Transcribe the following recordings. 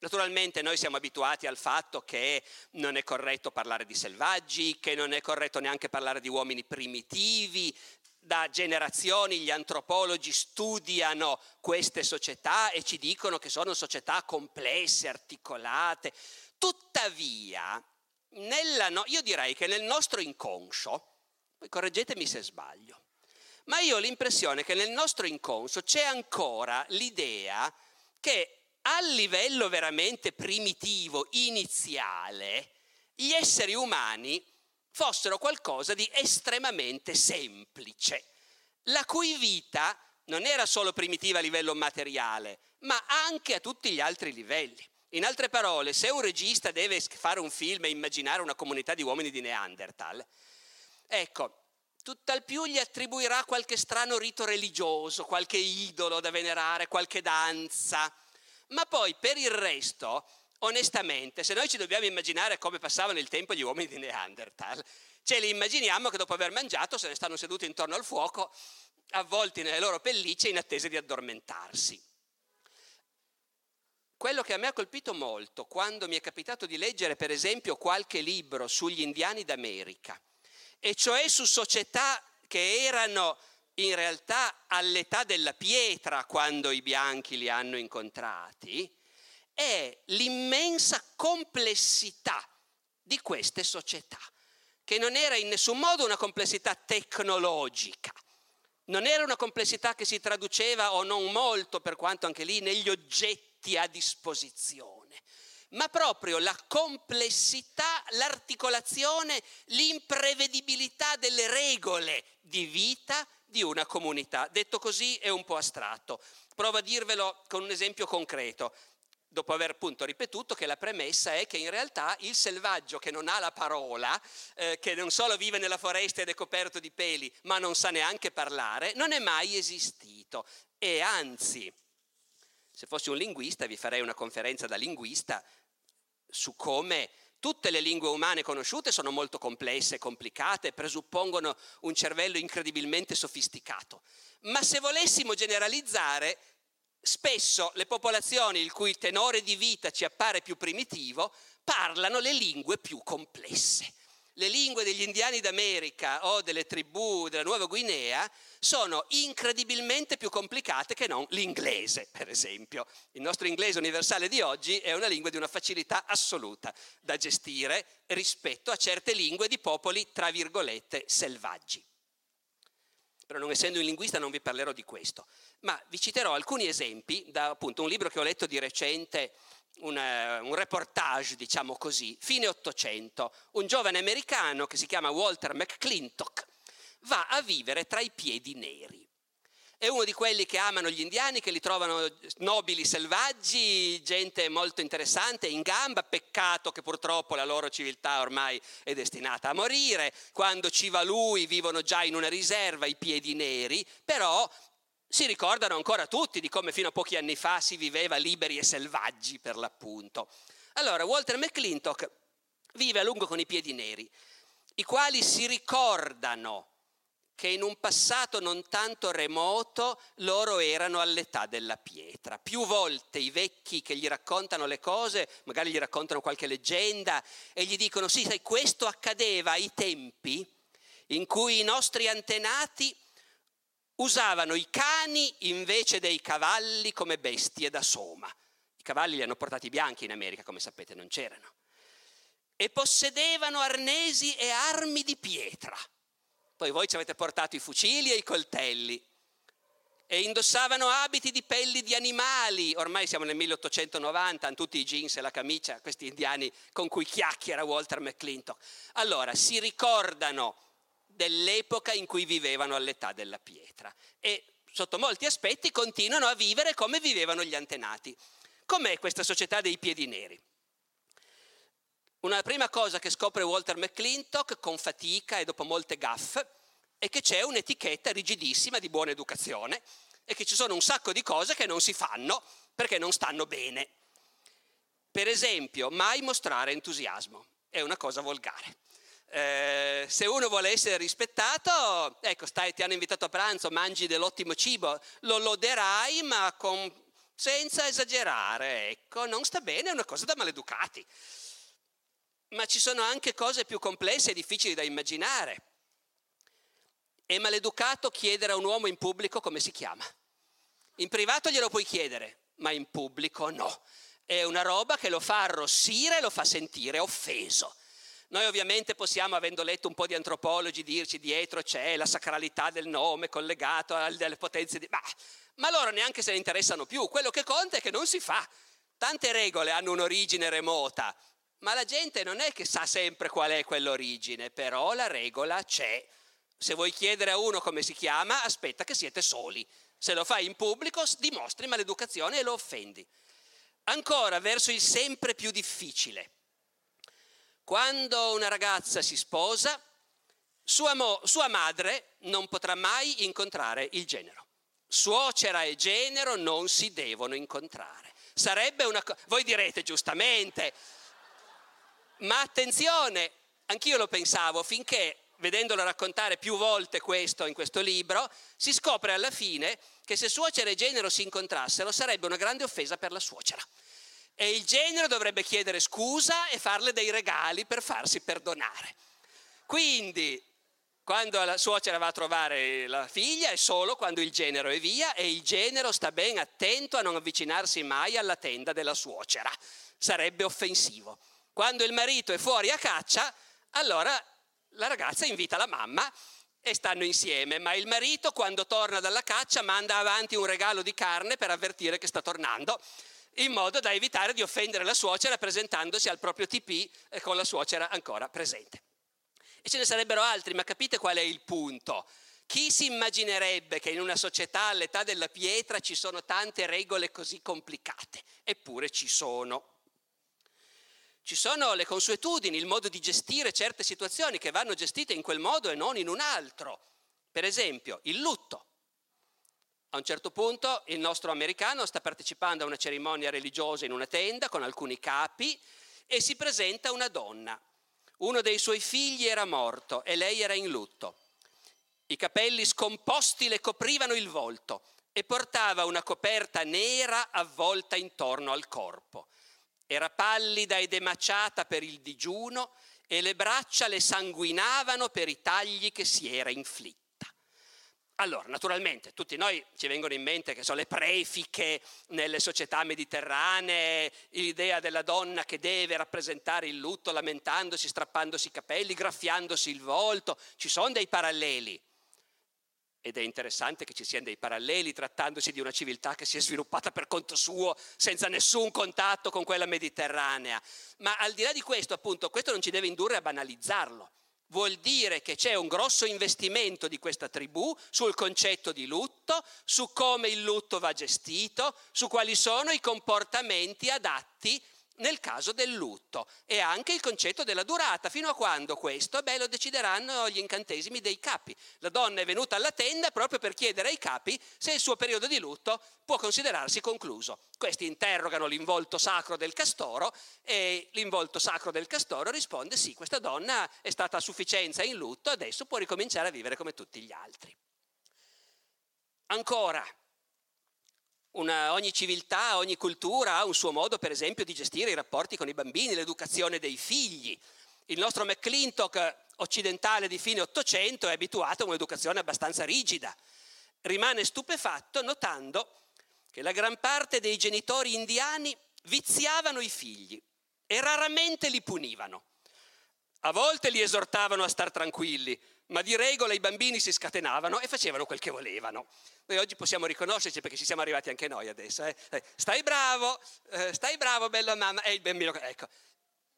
Naturalmente noi siamo abituati al fatto che non è corretto parlare di selvaggi, che non è corretto neanche parlare di uomini primitivi. Da generazioni gli antropologi studiano queste società e ci dicono che sono società complesse, articolate. Tuttavia, no- io direi che nel nostro inconscio, correggetemi se sbaglio, ma io ho l'impressione che nel nostro inconscio c'è ancora l'idea che a livello veramente primitivo, iniziale, gli esseri umani fossero qualcosa di estremamente semplice, la cui vita non era solo primitiva a livello materiale, ma anche a tutti gli altri livelli. In altre parole, se un regista deve fare un film e immaginare una comunità di uomini di Neanderthal, ecco, tutt'al più gli attribuirà qualche strano rito religioso, qualche idolo da venerare, qualche danza, ma poi per il resto, onestamente, se noi ci dobbiamo immaginare come passavano il tempo gli uomini di Neanderthal, ce li immaginiamo che dopo aver mangiato se ne stanno seduti intorno al fuoco, avvolti nelle loro pellicce in attesa di addormentarsi. Quello che a me ha colpito molto quando mi è capitato di leggere, per esempio, qualche libro sugli indiani d'America, e cioè su società che erano in realtà all'età della pietra quando i bianchi li hanno incontrati, è l'immensa complessità di queste società, che non era in nessun modo una complessità tecnologica, non era una complessità che si traduceva o non molto, per quanto anche lì, negli oggetti a disposizione, ma proprio la complessità, l'articolazione, l'imprevedibilità delle regole di vita di una comunità. Detto così è un po' astratto. Provo a dirvelo con un esempio concreto, dopo aver appunto ripetuto che la premessa è che in realtà il selvaggio che non ha la parola, eh, che non solo vive nella foresta ed è coperto di peli, ma non sa neanche parlare, non è mai esistito. E anzi, se fossi un linguista vi farei una conferenza da linguista su come Tutte le lingue umane conosciute sono molto complesse complicate, presuppongono un cervello incredibilmente sofisticato. Ma se volessimo generalizzare, spesso le popolazioni il cui tenore di vita ci appare più primitivo parlano le lingue più complesse le lingue degli indiani d'America o delle tribù della Nuova Guinea sono incredibilmente più complicate che non l'inglese, per esempio. Il nostro inglese universale di oggi è una lingua di una facilità assoluta da gestire rispetto a certe lingue di popoli, tra virgolette, selvaggi. Però non essendo un linguista non vi parlerò di questo, ma vi citerò alcuni esempi da appunto un libro che ho letto di recente un, un, reportage, diciamo così, fine Ottocento, un giovane americano che si chiama Walter McClintock va a vivere tra i piedi neri. È uno di quelli che amano gli indiani, che li trovano nobili, selvaggi, gente molto interessante, in gamba, peccato che purtroppo la loro civiltà ormai è destinata a morire, quando ci va lui vivono già in una riserva i piedi neri, però si ricordano ancora tutti di come fino a pochi anni fa si viveva liberi e selvaggi per l'appunto. Allora, Walter McClintock vive a lungo con i piedi neri, i quali si ricordano che in un passato non tanto remoto loro erano all'età della pietra. Più volte i vecchi che gli raccontano le cose, magari gli raccontano qualche leggenda e gli dicono sì, sai, questo accadeva ai tempi in cui i nostri antenati usavano i cani invece dei cavalli come bestie da soma. I cavalli li hanno portati bianchi in America, come sapete, non c'erano. E possedevano arnesi e armi di pietra. Poi voi ci avete portato i fucili e i coltelli e indossavano abiti di pelli di animali. Ormai siamo nel 1890, hanno tutti i jeans e la camicia, questi indiani con cui chiacchiera Walter McClintock. Allora, si ricordano dell'epoca in cui vivevano all'età della pietra e sotto molti aspetti continuano a vivere come vivevano gli antenati. Com'è questa società dei piedi neri? Una prima cosa che scopre Walter McClintock con fatica e dopo molte gaffe è che c'è un'etichetta rigidissima di buona educazione e che ci sono un sacco di cose che non si fanno perché non stanno bene. Per esempio, mai mostrare entusiasmo, è una cosa volgare. Eh, se uno vuole essere rispettato, ecco, stai, ti hanno invitato a pranzo, mangi dell'ottimo cibo, lo loderai, ma con, senza esagerare, ecco, non sta bene, è una cosa da maleducati. Ma ci sono anche cose più complesse e difficili da immaginare. È maleducato chiedere a un uomo in pubblico come si chiama. In privato glielo puoi chiedere, ma in pubblico no. È una roba che lo fa arrossire e lo fa sentire offeso. Noi ovviamente possiamo, avendo letto un po' di antropologi, dirci dietro c'è la sacralità del nome collegato alle potenze di... Bah, ma loro neanche se ne interessano più. Quello che conta è che non si fa. Tante regole hanno un'origine remota, ma la gente non è che sa sempre qual è quell'origine, però la regola c'è. Se vuoi chiedere a uno come si chiama, aspetta che siete soli. Se lo fai in pubblico, dimostri maleducazione e lo offendi. Ancora, verso il sempre più difficile. Quando una ragazza si sposa, sua, mo- sua madre non potrà mai incontrare il genero. Suocera e genero non si devono incontrare. Sarebbe una cosa... Voi direte giustamente, ma attenzione, anch'io lo pensavo, finché vedendolo raccontare più volte questo in questo libro, si scopre alla fine che se suocera e genero si incontrassero sarebbe una grande offesa per la suocera. E il genero dovrebbe chiedere scusa e farle dei regali per farsi perdonare. Quindi, quando la suocera va a trovare la figlia è solo quando il genero è via e il genero sta ben attento a non avvicinarsi mai alla tenda della suocera. Sarebbe offensivo. Quando il marito è fuori a caccia, allora la ragazza invita la mamma e stanno insieme, ma il marito quando torna dalla caccia manda avanti un regalo di carne per avvertire che sta tornando, in modo da evitare di offendere la suocera presentandosi al proprio TP con la suocera ancora presente. E ce ne sarebbero altri, ma capite qual è il punto? Chi si immaginerebbe che in una società all'età della pietra ci sono tante regole così complicate? Eppure ci sono. Ci sono le consuetudini, il modo di gestire certe situazioni che vanno gestite in quel modo e non in un altro. Per esempio, il lutto. A un certo punto il nostro americano sta partecipando a una cerimonia religiosa in una tenda con alcuni capi e si presenta una donna. Uno dei suoi figli era morto e lei era in lutto. I capelli scomposti le coprivano il volto e portava una coperta nera avvolta intorno al corpo. Era pallida ed emaciata per il digiuno e le braccia le sanguinavano per i tagli che si era inflitta. Allora, naturalmente, tutti noi ci vengono in mente che sono le prefiche nelle società mediterranee, l'idea della donna che deve rappresentare il lutto lamentandosi, strappandosi i capelli, graffiandosi il volto, ci sono dei paralleli. Ed è interessante che ci siano dei paralleli trattandosi di una civiltà che si è sviluppata per conto suo, senza nessun contatto con quella mediterranea. Ma al di là di questo, appunto, questo non ci deve indurre a banalizzarlo. Vuol dire che c'è un grosso investimento di questa tribù sul concetto di lutto, su come il lutto va gestito, su quali sono i comportamenti adatti nel caso del lutto e anche il concetto della durata. Fino a quando questo? Beh, lo decideranno gli incantesimi dei capi. La donna è venuta alla tenda proprio per chiedere ai capi se il suo periodo di lutto può considerarsi concluso. Questi interrogano l'involto sacro del castoro e l'involto sacro del castoro risponde sì, questa donna è stata a sufficienza in lutto, adesso può ricominciare a vivere come tutti gli altri. Ancora, una, ogni civiltà, ogni cultura ha un suo modo, per esempio, di gestire i rapporti con i bambini, l'educazione dei figli. Il nostro McClintock occidentale di fine Ottocento è abituato a un'educazione abbastanza rigida. Rimane stupefatto notando che la gran parte dei genitori indiani viziavano i figli e raramente li punivano. A volte li esortavano a star tranquilli, ma di regola i bambini si scatenavano e facevano quel che volevano. Noi oggi possiamo riconoscerci perché ci siamo arrivati anche noi adesso. Eh? eh stai bravo, eh, stai bravo, bella mamma, e il bambino... Ecco.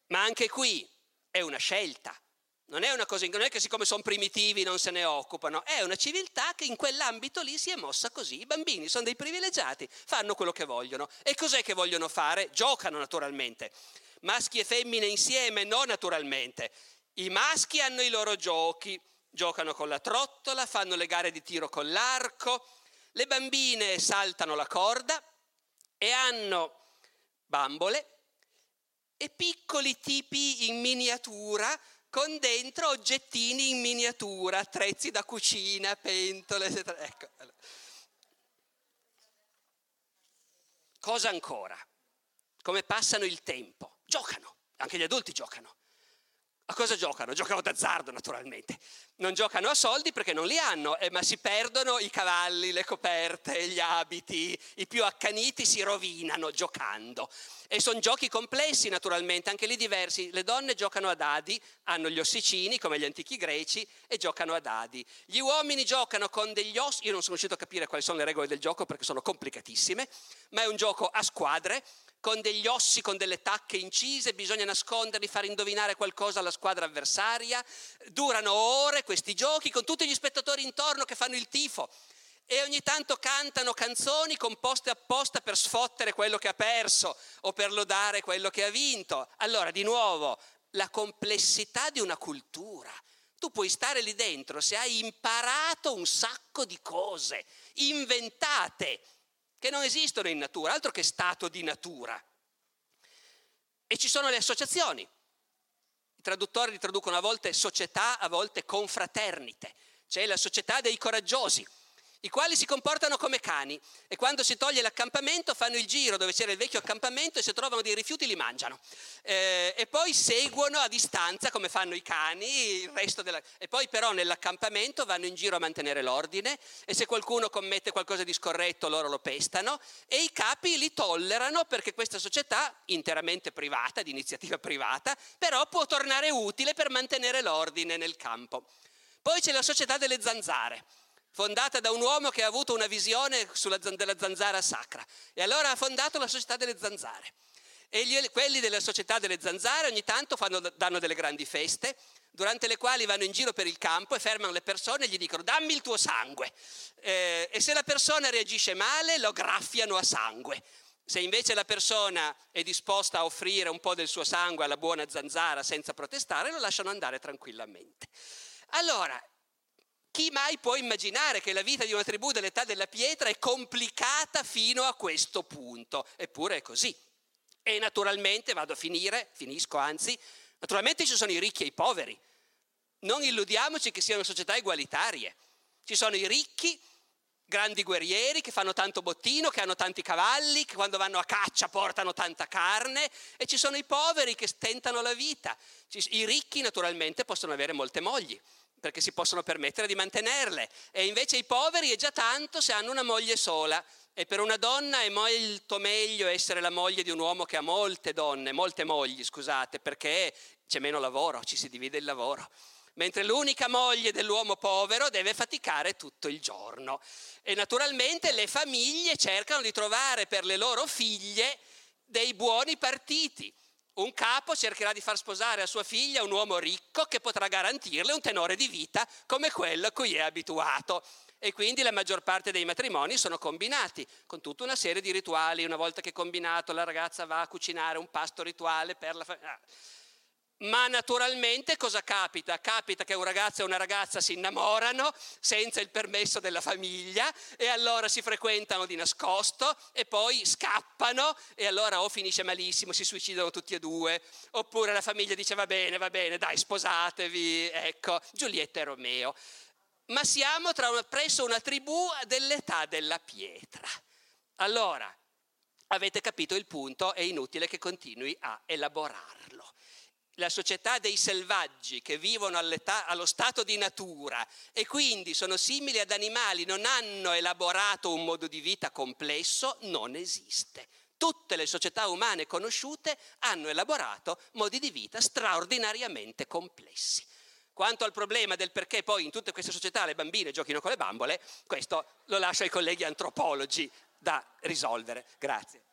Ma anche qui è una scelta. Non è una cosa, non è che siccome sono primitivi non se ne occupano, è una civiltà che in quell'ambito lì si è mossa così. I bambini sono dei privilegiati, fanno quello che vogliono. E cos'è che vogliono fare? Giocano naturalmente. Maschi e femmine insieme, no naturalmente. I maschi hanno i loro giochi, giocano con la trottola, fanno le gare di tiro con l'arco, le bambine saltano la corda e hanno bambole e piccoli tipi in miniatura con dentro oggettini in miniatura, attrezzi da cucina, pentole, eccetera. Ecco. Cosa ancora? Come passano il tempo? Giocano, anche gli adulti giocano. A cosa giocano? Giocano d'azzardo naturalmente. Non giocano a soldi perché non li hanno, eh, ma si perdono i cavalli, le coperte, gli abiti, i più accaniti si rovinano giocando. E sono giochi complessi naturalmente, anche lì diversi. Le donne giocano a dadi, hanno gli ossicini come gli antichi greci e giocano a dadi. Gli uomini giocano con degli ossi, io non sono riuscito a capire quali sono le regole del gioco perché sono complicatissime, ma è un gioco a squadre con degli ossi, con delle tacche incise, bisogna nasconderli, far indovinare qualcosa alla squadra avversaria. Durano ore questi giochi con tutti gli spettatori intorno che fanno il tifo e ogni tanto cantano canzoni composte apposta per sfottere quello che ha perso o per lodare quello che ha vinto. Allora, di nuovo, la complessità di una cultura. Tu puoi stare lì dentro se hai imparato un sacco di cose inventate che non esistono in natura, altro che stato di natura. E ci sono le associazioni. I traduttori li traducono a volte società, a volte confraternite. C'è la società dei coraggiosi, i quali si comportano come cani e quando si toglie l'accampamento fanno il giro dove c'era il vecchio accampamento e se trovano dei rifiuti li mangiano. Eh, e poi seguono a distanza come fanno i cani il resto della... E poi però nell'accampamento vanno in giro a mantenere l'ordine e se qualcuno commette qualcosa di scorretto loro lo pestano e i capi li tollerano perché questa società, interamente privata, di iniziativa privata, però può tornare utile per mantenere l'ordine nel campo. Poi c'è la società delle zanzare fondata da un uomo che ha avuto una visione sulla, della zanzara sacra. E allora ha fondato la società delle zanzare. E gli, quelli della società delle zanzare ogni tanto fanno, danno delle grandi feste, durante le quali vanno in giro per il campo e fermano le persone e gli dicono dammi il tuo sangue. Eh, e se la persona reagisce male lo graffiano a sangue. Se invece la persona è disposta a offrire un po' del suo sangue alla buona zanzara senza protestare, lo lasciano andare tranquillamente. Allora, chi mai può immaginare che la vita di una tribù dell'età della pietra è complicata fino a questo punto? Eppure è così. E naturalmente, vado a finire, finisco anzi, naturalmente ci sono i ricchi e i poveri. Non illudiamoci che siano società egualitarie. Ci sono i ricchi, grandi guerrieri che fanno tanto bottino, che hanno tanti cavalli, che quando vanno a caccia portano tanta carne e ci sono i poveri che stentano la vita. I ricchi naturalmente possono avere molte mogli perché si possono permettere di mantenerle. E invece i poveri è già tanto se hanno una moglie sola. E per una donna è molto meglio essere la moglie di un uomo che ha molte donne, molte mogli, scusate, perché c'è meno lavoro, ci si divide il lavoro. Mentre l'unica moglie dell'uomo povero deve faticare tutto il giorno. E naturalmente le famiglie cercano di trovare per le loro figlie dei buoni partiti un capo cercherà di far sposare a sua figlia un uomo ricco che potrà garantirle un tenore di vita come quello a cui è abituato. E quindi la maggior parte dei matrimoni sono combinati, con tutta una serie di rituali. Una volta che è combinato, la ragazza va a cucinare un pasto rituale per la famiglia. Ma naturalmente cosa capita? Capita che un ragazzo e una ragazza si innamorano senza il permesso della famiglia e allora si frequentano di nascosto e poi scappano e allora o finisce malissimo, si suicidano tutti e due, oppure la famiglia dice va bene, va bene, dai sposatevi, ecco, Giulietta e Romeo. Ma siamo una, presso una tribù dell'età della pietra. Allora, avete capito il punto, è inutile che continui a elaborarlo la società dei selvaggi che vivono allo stato di natura e quindi sono simili ad animali, non hanno elaborato un modo di vita complesso, non esiste. Tutte le società umane conosciute hanno elaborato modi di vita straordinariamente complessi. Quanto al problema del perché poi in tutte queste società le bambine giochino con le bambole, questo lo lascio ai colleghi antropologi da risolvere. Grazie.